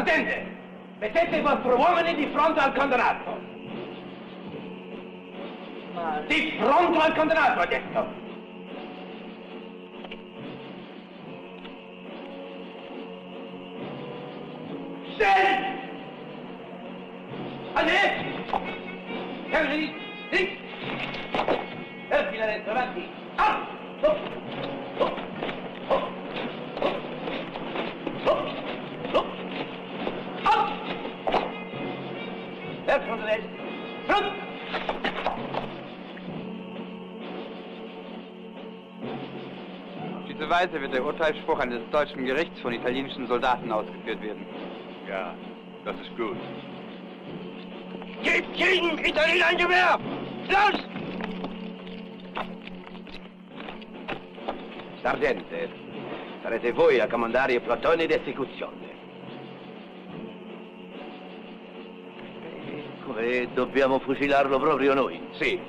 Ardente, mettete i vostri uomini di fronte al condannato. Di fronte al condannato, ho detto. Sì! Allez! Vieni, lì! Erfila dentro, avanti! Ah! Oh! Verso destra! Front! Auf diese Weise wird der Urteilsspruch eines deutschen Gerichts von italienischen Soldaten ausgeführt werden. Ja, das ist gut. Gebt jedem Italiener ein Gewehr! Los! Sergente, sarete voi a comandare i plotoni di Come dobbiamo fucilarlo proprio noi? Sì.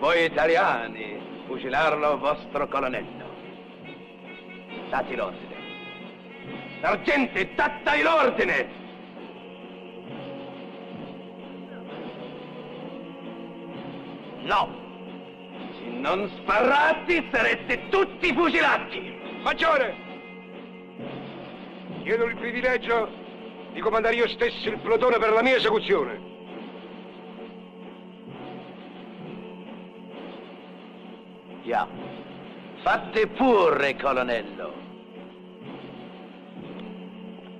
Voi italiani, fucilarlo vostro colonnello. Dati l'ordine. Sergente, datti l'ordine! No! Se non sparrate sarete tutti fucilati! Maggiore! Chiedo il privilegio di comandare io stesso il plotone per la mia esecuzione. Ja. Fate pure, colonnello.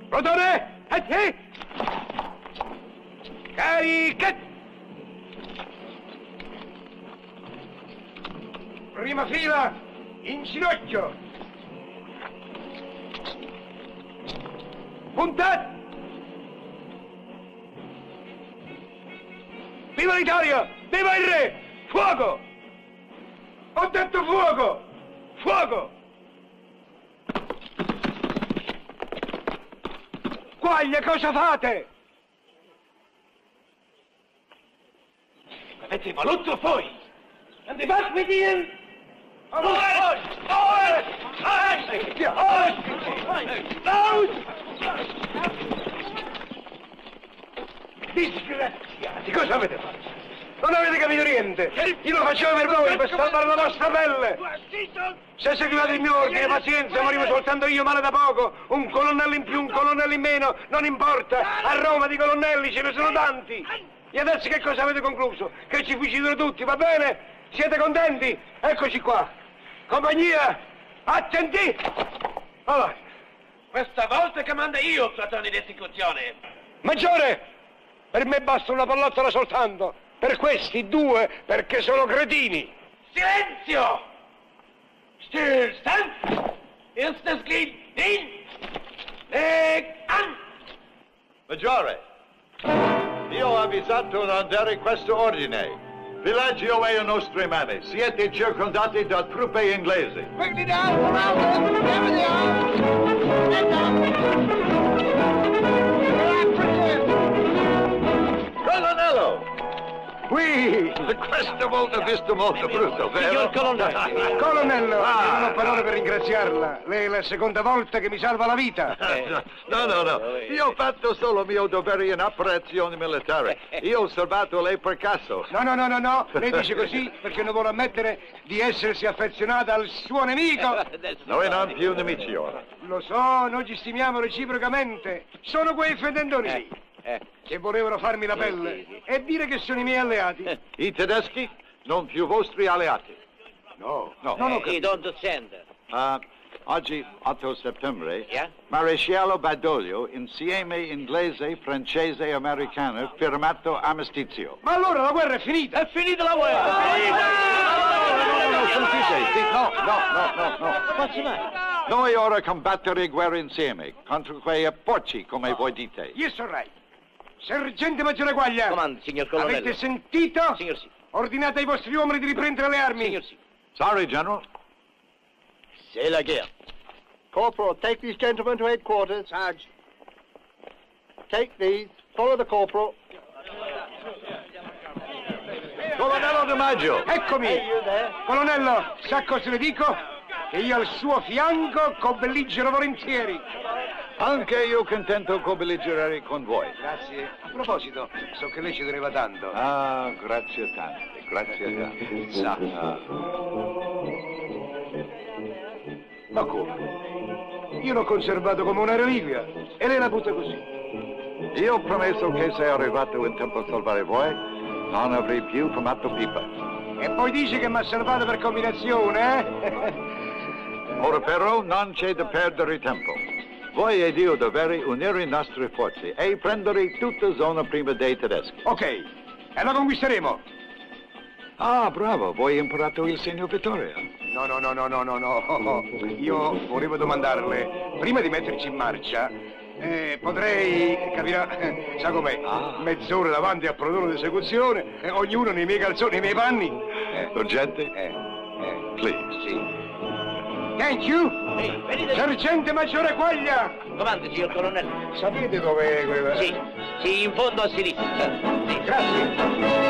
Plotone! E te! Carica! Prima fila, in ginocchio! Puntate! Viva l'Italia! Viva il re! Fuoco! Ho detto fuoco! Fuoco! Quaglia, cosa fate? Avete voluto voi! And the back with you! Disgraziati, cosa avete fatto? Non avete capito niente! Io lo facevo per voi, per salvare la vostra pelle! Se seguivate il mio ordine, pazienza, morivo soltanto io, male da poco! Un colonnello in più, un colonnello in meno, non importa! A Roma di colonnelli ce ne sono tanti! E adesso che cosa avete concluso? Che ci fucilano tutti, va bene? Siete contenti? Eccoci qua! Compagnia, attenti! Allora, Questa volta comanda io, platone di esecuzione! maggiore! Per me basta una pallottola soltanto! Per questi due, perché sono cretini! Silenzio! Stillstand! Erstes Glied in! Leg an! Maggiore, io ho avvisato non dare questo ordine. Villaggio è in nostre mani. Siete circondati da truppe inglesi. Quickly down, come out, there they are! Get Qui! Questa volta visto molto brutto, vero? Signor colonnello. Colonnello, Ah. non ho parole per ringraziarla. Lei è la seconda volta che mi salva la vita. No, no, no. Io ho fatto solo il mio dovere in operazioni militari. Io ho salvato lei per caso. No, no, no, no, no. Lei dice così perché non vuole ammettere di essersi affezionata al suo nemico. Noi non più nemici ora. Lo so, noi ci stimiamo reciprocamente. Sono quei fedendoni che volevano farmi la pelle e dire che sono i miei alleati. I tedeschi non più vostri alleati. No, No. non ho You capito. don't. Ah, oggi, 8 settembre, Yeah? Maresciallo Badoglio, insieme inglese, francese e americano, firmato armistizio. Ma allora la guerra è finita. È finita la guerra! No, no, sentite, sì, no, no, no, no, no. The matter? Noi ora combattere guerra insieme contro quei porci, come voi dite. Yes, all right. Sergente Maggiore Guaglia. Comandi, signor colonnello. Avete sentito? Signor sì. Ordinate ai vostri uomini di riprendere le armi. Signor sì. Sorry, General. C'est la guerre. Corporal, take these gentlemen to headquarters. Sarge. Take these. Follow the corporal. Colonnello Di Maggio. Eccomi. Colonnello, sa cosa le dico? Che io al suo fianco co belligero volentieri. Anche io contento co-belligerare con voi. Grazie. A proposito, so che lei ci teneva tanto. Ah, grazie tante, grazie tante. Sa. Ah. Ma come? Io l'ho conservato come una reliquia e lei la butta così. Io ho promesso che se arrivato in tempo a salvare voi, non avrei più fumato pipa. E poi dice che mi ha salvato per combinazione, eh? Ora però non c'è da perdere tempo. Voi ed io dovrei unire i nostri forze e prendere tutta zona prima dei tedeschi. ok, e la conquisteremo. Ah, bravo, voi imparato il segno Vittoria. No, no, no, no, no, no, no. Io volevo domandarle, prima di metterci in marcia, eh, potrei, capirà, eh, sa com'è, mezz'ora davanti al prodotto di esecuzione, eh, ognuno nei miei calzoni, nei miei panni. Eh, Urgente? eh, eh, Please. sì. Thank you. Venite. Sergente Maggiore Quaglia! Comandi, signor colonnello. Sapete dov'è quella? Sì, sì, in fondo a sinistra. Sì. Grazie.